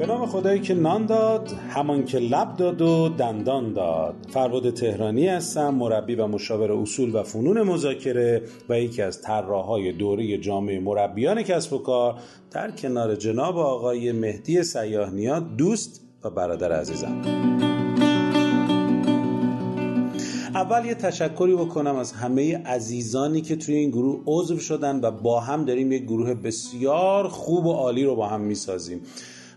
به نام خدایی که نان داد همان که لب داد و دندان داد. فرباد تهرانی هستم مربی و مشاور اصول و فنون مذاکره و یکی از طراحهای دوره جامعه مربیان کسب و کار. در کنار جناب آقای مهدی سیاهنیا دوست و برادر عزیزم. اول یه تشکری بکنم از همه عزیزانی که توی این گروه عضو شدن و با هم داریم یک گروه بسیار خوب و عالی رو با هم می‌سازیم.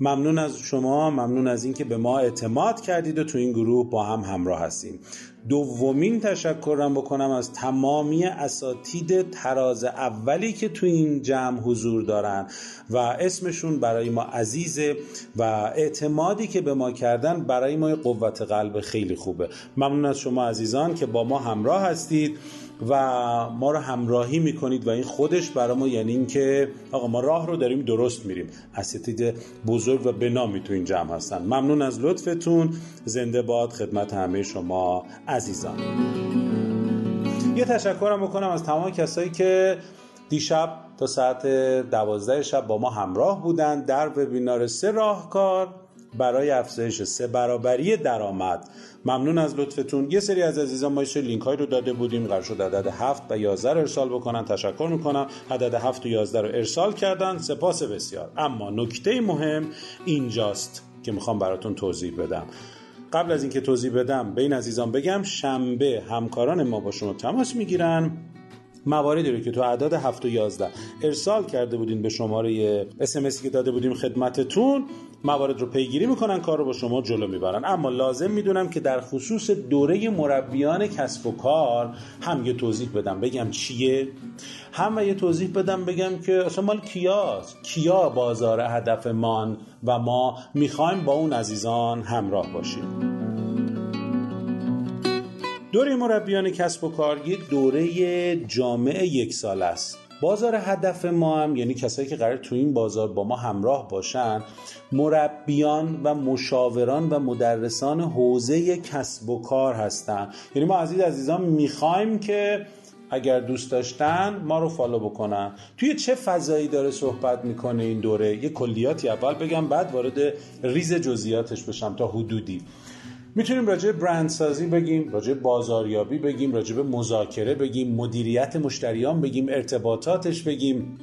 ممنون از شما ممنون از اینکه به ما اعتماد کردید و تو این گروه با هم همراه هستیم. دومین تشکرم بکنم از تمامی اساتید تراز اولی که تو این جمع حضور دارن و اسمشون برای ما عزیزه و اعتمادی که به ما کردن برای ما قوت قلب خیلی خوبه. ممنون از شما عزیزان که با ما همراه هستید. و ما رو همراهی می‌کنید و این خودش برای ما یعنی اینکه آقا ما راه رو داریم درست میریم. اساتید بزرگ و بنامی تو این جمع هستن. ممنون از لطفتون. زنده باد خدمت همه شما عزیزان. یه تشکرم بکنم از تمام کسایی که دیشب تا ساعت دوازده شب با ما همراه بودن در وبینار سه راهکار. برای افزایش سه برابری درآمد. ممنون از لطفتون. یه سری از عزیزان ما لینک های رو داده بودیم. قرار شد عدد 7 و 11 رو ارسال بکنن. تشکر می‌کنم. عدد 7 و 11 رو ارسال کردن. سپاس بسیار. اما نکته مهم اینجاست که می‌خوام براتون توضیح بدم. قبل از اینکه توضیح بدم به این عزیزان بگم شنبه همکاران ما با شما تماس می‌گیرن. مواردی رو که تو اعداد 7 و 11 ارسال کرده بودین به شماره اس که داده بودیم خدمتتون موارد رو پیگیری می‌کنن کار رو با شما جلو می‌برن. اما لازم می‌دونم که در خصوص دوره مربیان کسب و کار هم یه توضیح بدم. بگم چیه؟ هم و یه توضیح بدم بگم که اصلا مال کیاست کیا بازار هدف مان و ما می‌خوایم با اون عزیزان همراه باشیم؟ دوره مربیان کسب و کار یک دوره جامعه یک سال است. بازار هدف ما هم یعنی کسایی که قرار تو این بازار با ما همراه باشن مربیان و مشاوران و مدرسان حوزه کسب و کار هستن. یعنی ما عزیز عزیزان می‌خوایم که اگر دوست داشتن ما رو فالو بکنن. توی چه فضایی داره صحبت می‌کنه این دوره؟ یه کلیاتی اول بگم بعد وارد ریز جزئیاتش بشم تا حدودی. می‌تونیم راجع برند سازی بگیم راجع بازاریابی بگیم راجع به مذاکره بگیم مدیریت مشتریان بگیم ارتباطاتش بگیم.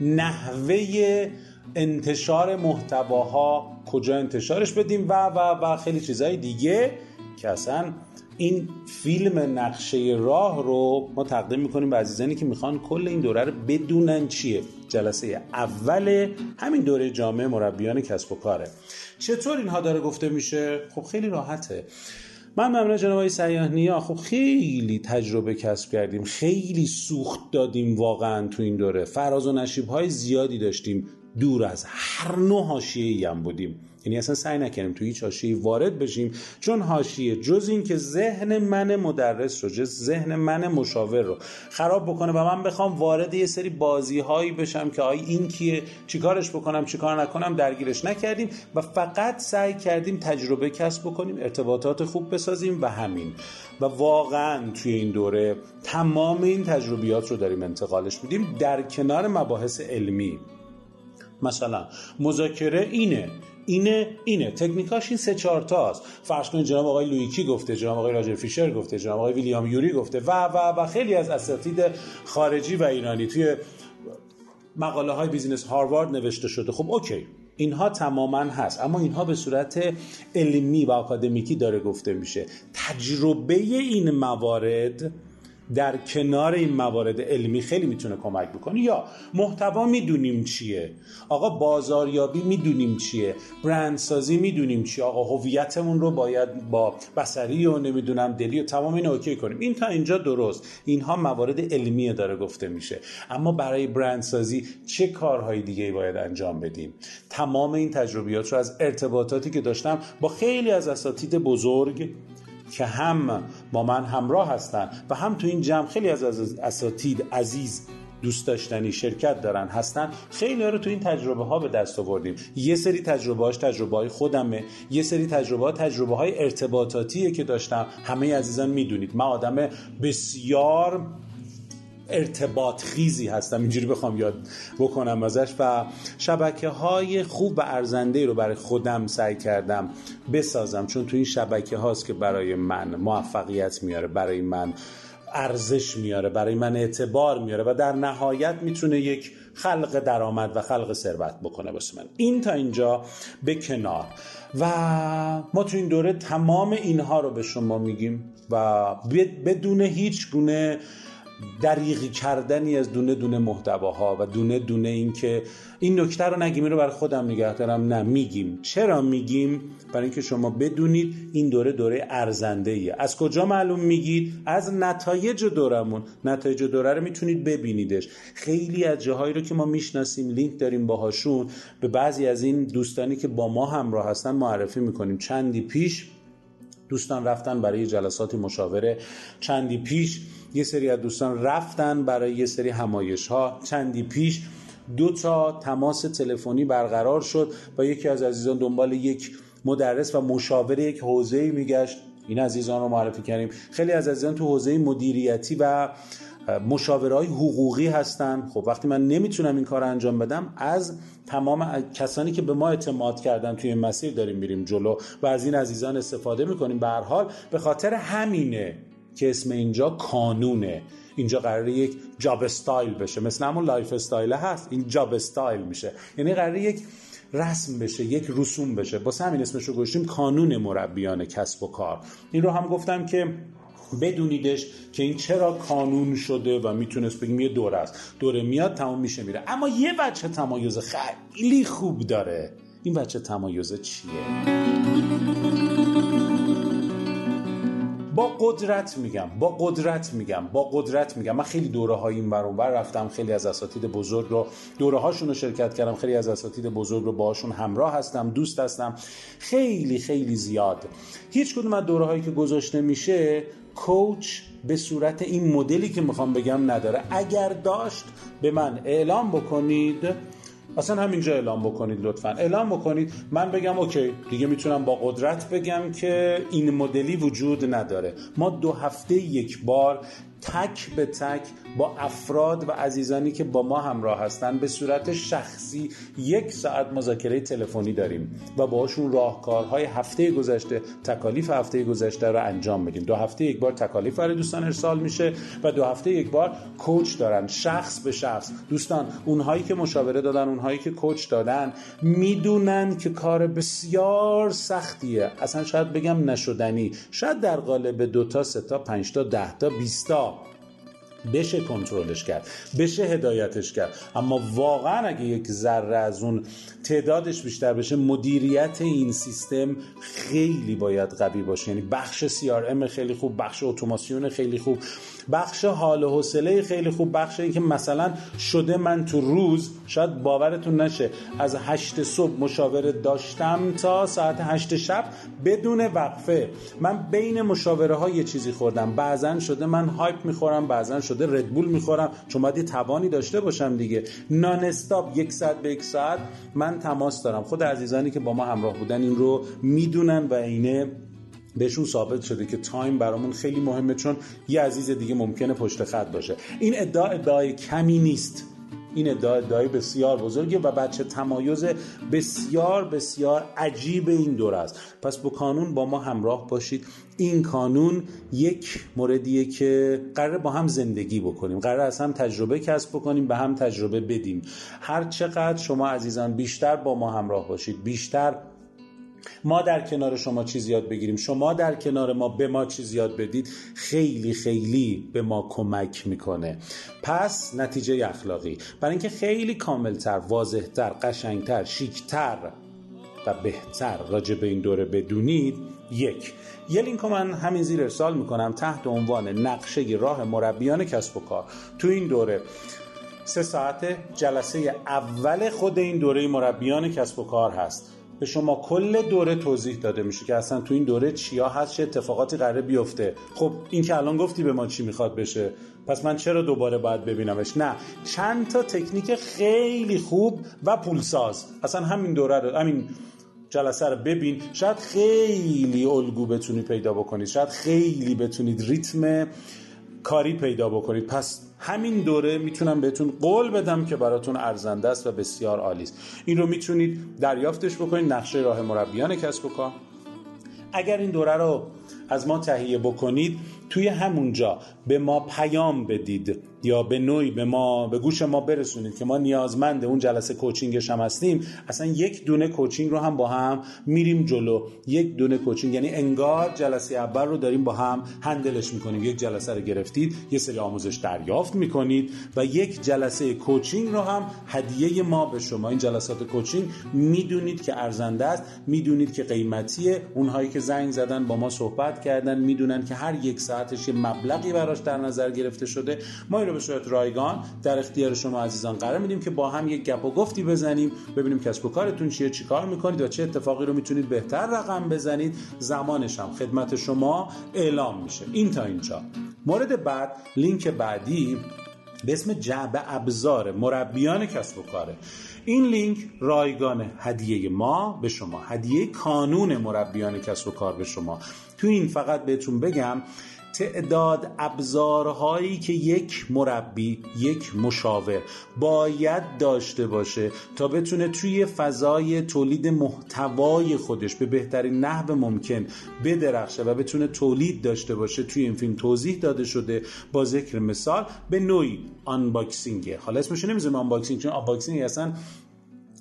نحوه انتشار محتواها کجا انتشارش بدیم و و و خیلی چیزهای دیگه که اصلا این فیلم نقشه راه رو ما تقدیم می‌کنیم به عزیزانی که می‌خوان کل این دوره رو بدونن چیه. جلسه اول همین دوره جامعه مربیان کسب و کاره. چطور اینها داره گفته میشه؟ خب خیلی راحته. من ممنون جناب آقای سیاهنیا خب خیلی تجربه کسب کردیم. خیلی سوخت دادیم واقعا تو این دوره. فراز و نشیب های زیادی داشتیم. دور از هر نوع حاشیه‌ای هم بودیم. یعنی اصلا سعی نکنیم توی هیچ حاشیه‌ای وارد بشیم چون حاشیه جز این که ذهن من مدرس رو جز ذهن من مشاور رو خراب بکنه و من بخوام وارد یه سری بازی هایی بشم که آی این کیه چیکارش بکنم چیکار نکنم درگیرش نکردیم و فقط سعی کردیم تجربه کسب بکنیم ارتباطات خوب بسازیم و همین. و واقعا توی این دوره تمام این تجربیات رو داریم انتقالش میدیم در کنار مباحث علمی. مثلا مذاکره اینه اینه اینه. تکنیکاش این سه چهار تاست فرض کنید جناب آقای لویکی گفته جناب آقای راجر فیشر گفته جناب آقای ویلیام یوری گفته و و و خیلی از اساتید خارجی و ایرانی. توی مقاله های business هاروارد نوشته شده. خب OK. اینها تماما هست. اما اینها به صورت علمی و آکادمیکی داره گفته میشه. تجربه این موارد در کنار این موارد علمی خیلی می‌تونه کمک بکنه. یا محتوا می‌دونیم چیه. آقا بازاریابی می‌دونیم چیه. برندسازی می‌دونیم چیه. آقا هویتمون رو باید با بصری و نمی‌دونم دلی و تمام این OK کنیم. این تا اینجا درست. اینها موارد علمی داره گفته میشه. اما برای برندسازی چه کارهای دیگه باید انجام بدیم؟ تمام این تجربیات رو از ارتباطاتی که داشتم با خیلی از اساتید بزرگ که هم با من همراه هستن و هم تو این جمع خیلی از اساتید عزیز دوست داشتنی شرکت دارن هستن. خیلی رو تو این تجربه ها به دست آوردیم. یه سری تجربه هاش تجربه های خودمه. یه سری تجربه ها تجربه های ارتباطاتیه که داشتم. همه عزیزان می‌دونید. من آدم بسیار ارتباط خیزی هستم. اینجوری بخوام یاد بکنم ازش و شبکه های خوب و ارزنده رو برای خودم سعی کردم بسازم. چون تو این شبکه هاست که برای من موفقیت میاره برای من ارزش میاره برای من اعتبار میاره و در نهایت می‌تونه یک خلق درآمد و خلق ثروت بکنه واسه من. این تا اینجا به کنار. و ما تو این دوره تمام اینها رو به شما میگیم و بدون هیچ گونه دریغی کردنی از دونه دونه محتواها و دونه دونه این که این نکته رو نگیم رو برای خودم نگه دارم. نه میگیم. چرا میگیم؟ برای اینکه شما بدونید این دوره دوره ارزنده ایه از کجا معلوم میگید؟ از نتایج دورمون. نتایج دوره رو می‌تونید ببینیدش. خیلی از جاهایی رو که ما می‌شناسیم لینک داریم باهاشون. به بعضی از این دوستانی که با ما همراه هستن معرفی می‌کنیم. چندی پیش دوستان رفتن برای جلسات مشاوره. چندی پیش یه سری از دوستان رفتن برای یه سری همایش ها چندی پیش دو تا تماس تلفنی برقرار شد. و یکی از عزیزان دنبال یک مدرس و مشاور یک حوزه میگشت. این عزیزان رو معرفی کردیم. خیلی از عزیزان تو حوزه مدیریتی و های حقوقی هستن. خب وقتی من نمی‌تونم این کار انجام بدم از تمام کسانی که به ما اعتماد کردن توی این مسیر داریم میریم جلو و از این عزیزان استفاده می‌کنیم. به حال به خاطر همینه که اسم اینجا کانونه. اینجا قراره یک job style بشه. مثل همون lifestyle هست. این job style میشه. یعنی قراره یک رسم بشه یک رسوم بشه. با همین اسمش رو گذاشتیم کانون مربیان کسب و کار. این رو هم گفتم که بدونیدش که این چرا کانون شده و می‌تونست بگیم یه دوره است. دوره میاد تمام میشه میره. اما یه بچه تمایز خیلی خوب داره. این بچه تمایز چیه؟ با قدرت میگم با قدرت میگم با قدرت میگم. من خیلی دوره های این بر رفتم. خیلی از اساتید بزرگ رو دوره هاشون رو شرکت کردم. خیلی از اساتید بزرگ رو باهاشون همراه هستم دوست هستم. خیلی خیلی زیاد. هیچ کدوم از دوره هایی که گذاشته میشه کوچ به صورت این مدلی که می‌خوام بگم نداره. اگر داشت به من اعلام بکنید اصلا همینجا اعلام بکنید لطفا. اعلام بکنید. من بگم اوکی دیگه می‌تونم با قدرت بگم که این مدلی وجود نداره. ما دو هفته یک بار تک به تک با افراد و عزیزانی که با ما همراه هستن به صورت شخصی یک ساعت مذاکره تلفنی داریم و باشون راهکارهای هفته گذشته تکالیف هفته گذشته رو انجام میدیم. دو هفته یک بار تکالیف برای دوستان ارسال میشه و دو هفته یک بار کوچ دارن شخص به شخص. دوستان اونهایی که مشاوره دادن اونهایی که کوچ دادن می‌دونن که کار بسیار سختیه. اصلا شاید بگم نشدنی. شاید در قالب دو تا سه تا پنج تا ده تا 20 تا. بشه کنترلش کرد بشه هدایتش کرد. اما واقعا اگه یک ذره از اون تعدادش بیشتر بشه مدیریت این سیستم خیلی باید قوی باشه. یعنی بخش CRM خیلی خوب بخش اتوماسیون خیلی خوب. بخش حال و حوصله خیلی خوب بخش این که مثلا شده من تو روز شاید باورتون نشه از هشت صبح مشاوره داشتم تا ساعت هشت شب بدون وقفه. من بین مشاوره ها یه چیزی خوردم. بعضا شده من Hype می‌خورم بعضا شده Red Bull می‌خورم. چون باید یه توانی داشته باشم دیگه. non-stop یک ساعت به یک ساعت من تماس دارم. خود عزیزانی که با ما همراه بودن این رو می‌دونن و اینه بهشون ثابت شده که time برامون خیلی مهمه چون یه عزیز دیگه ممکنه پشت خط باشه. این ادعا ادعای کمی نیست. این ادعا ادعای بسیار بزرگه و وجه تمایز بسیار بسیار عجیب این دور است. پس با کانون با ما همراه باشید. این کانون یک موردیه که قرار با هم زندگی بکنیم. قرار از هم تجربه کسب بکنیم به هم تجربه بدیم. هر چقدر شما عزیزان بیشتر با ما همراه باشید بیشتر ما در کنار شما چیز یاد بگیریم. شما در کنار ما به ما چیز یاد بدید. خیلی خیلی به ما کمک می‌کنه. پس نتیجه اخلاقی. برای اینکه خیلی کاملتر واضحتر قشنگتر شیکتر و بهتر راجع به این دوره بدونید یک. یه لینک من همین زیر ارسال می‌کنم تحت عنوان نقشه راه مربیان کسب و کار. تو این دوره سه ساعت جلسه اول خود این دوره مربیان کسب و کار هست. به شما کل دوره توضیح داده میشه که اصلا تو این دوره چیا هست چه اتفاقاتی قراره بیفته. خب این که الان گفتی به ما چی می‌خواد بشه پس من چرا دوباره باید ببینمش؟ نه چند تا تکنیک خیلی خوب و پولساز. اصلا همین دوره رو همین جلسه رو ببین. شاید خیلی الگو بتونی پیدا بکنید شاید خیلی بتونید ریتم کاری پیدا بکنید. پس همین دوره می‌تونم بهتون قول بدم که براتون ارزنده است و بسیار عالی است. این رو می‌تونید دریافتش بکنید نقشه راه مربیان کسب و کار. اگر این دوره رو از ما تهیه بکنید توی همونجا به ما پیام بدید. یا به نوعی به ما به گوش ما برسونید که ما نیازمند اون جلسه کوچینگش هم هستیم. اصلا یک دونه کوچینگ رو هم با هم میریم جلو. یک دونه کوچینگ یعنی انگار جلسه اول رو داریم با هم هندلش می‌کنیم. یک جلسه رو گرفتید یه سری آموزش دریافت می‌کنید و یک جلسه کوچینگ رو هم هدیه ما به شما. این جلسات کوچینگ می‌دونید که ارزنده است می‌دونید که قیمتیه. اونهایی که زنگ زدن با ما صحبت کردن می‌دونن که هر یک ساعتش یه مبلغی براش در نظر گرفته شده. ما رو به صورت رایگان در اختیار شما عزیزان قرار میدیم که با هم یک گپ و گفتی بزنیم ببینیم کسب و کارتون چیه چیکار می‌کنید و چه اتفاقی رو می‌تونید بهتر رقم بزنید. زمانش هم خدمت شما اعلام میشه. این تا اینجا. مورد بعد لینک بعدی به اسم جعب ابزار مربیان کسب و کاره. این لینک رایگان هدیه ما به شما هدیه کانون مربیان کسب و کار به شما. تو این فقط بهتون بگم تعداد ابزارهایی که یک مربی یک مشاور باید داشته باشه تا بتونه توی فضای تولید محتوای خودش به بهترین نحو ممکن بدرخشه و بتونه تولید داشته باشه توی این فیلم توضیح داده شده با ذکر مثال به نوعی unboxing ه حالا اسمش نمی‌ذارم unboxing چون unboxing اصلا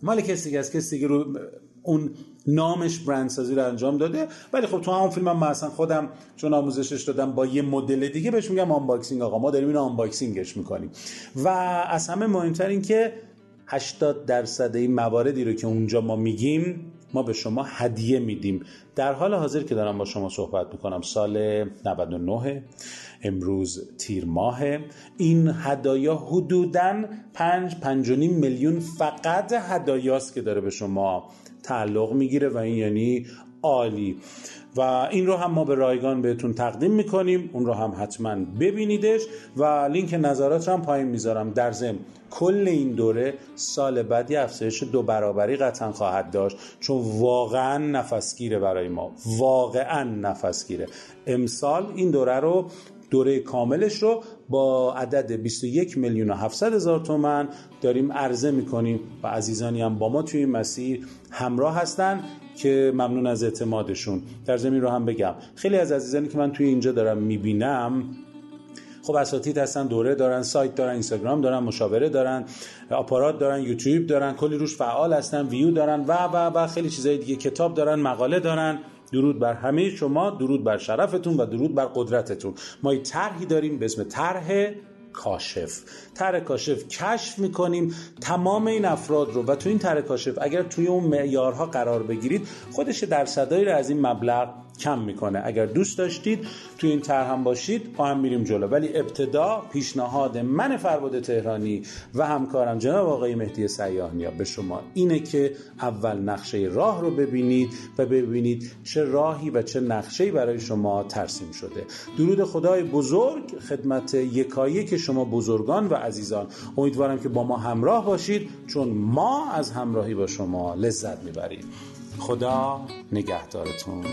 مال کسی دیگه از کسی دیگه رو اون نامش برند سازی رو انجام داده. ولی خب تو همون فیلم هم مثلا خودم چون آموزشش دادم با یه مدل دیگه بهش میگم unboxing آقا. ما داریم این unboxing ش می‌کنیم. و از همه مهمتر این که 80 درصد این مواردی رو که اونجا ما میگیم ما به شما هدیه میدیم. در حال حاضر که دارم با شما صحبت می‌کنم. سال 99 امروز تیر ماه این هدایا حدودا 5 5 میلیون فقط هدایاست که داره به شما تعلق می‌گیره و این یعنی عالی. و این رو هم ما به رایگان بهتون تقدیم می‌کنیم. اون رو هم حتما ببینیدش و لینک نظرات هم پایین می‌ذارم. در ضمن کل این دوره سال بعدی افزایش دو برابری قطعا خواهد داشت. چون واقعا نفسگیره برای ما. واقعا نفسگیره. امسال این دوره رو دوره کاملش رو با عدد 21 میلیون و 700 هزار تومن داریم عرضه می‌کنیم و عزیزانی هم با ما توی مسیر همراه هستن که ممنون از اعتمادشون. در زمین رو هم بگم. خیلی از عزیزانی که من توی اینجا دارم می‌بینم خب اساتید هستن دوره دارن سایت دارن اینستاگرام دارن مشاوره دارن آپارات دارن یوتیوب دارن کلی روش فعال هستن ویو دارن و و و خیلی چیزای دیگه. کتاب دارن مقاله دارن. درود بر همه شما درود بر شرفتون و درود بر قدرتتون. ما یه طرحی داریم به اسم طرح کاشف. طرح کاشف کشف می‌کنیم تمام این افراد رو. و تو این طرح کاشف اگر توی اون معیارها قرار بگیرید خودش درصدایی رو از این مبلغ کم می‌کنه. اگر دوست داشتید توی این طرح هم باشید با هم میریم جلو. ولی ابتدا پیشنهاد من فرباد تهرانی و همکارم جناب آقای مهدی سیاهنیا به شما. اینه که اول نقشه راه رو ببینید و ببینید چه راهی و چه نقشه‌ای برای شما ترسیم شده. درود خدای بزرگ خدمت یکایی که شما بزرگان و عزیزان. امیدوارم که با ما همراه باشید چون ما از همراهی با شما لذت می‌بریم. خدا نگهدارتون.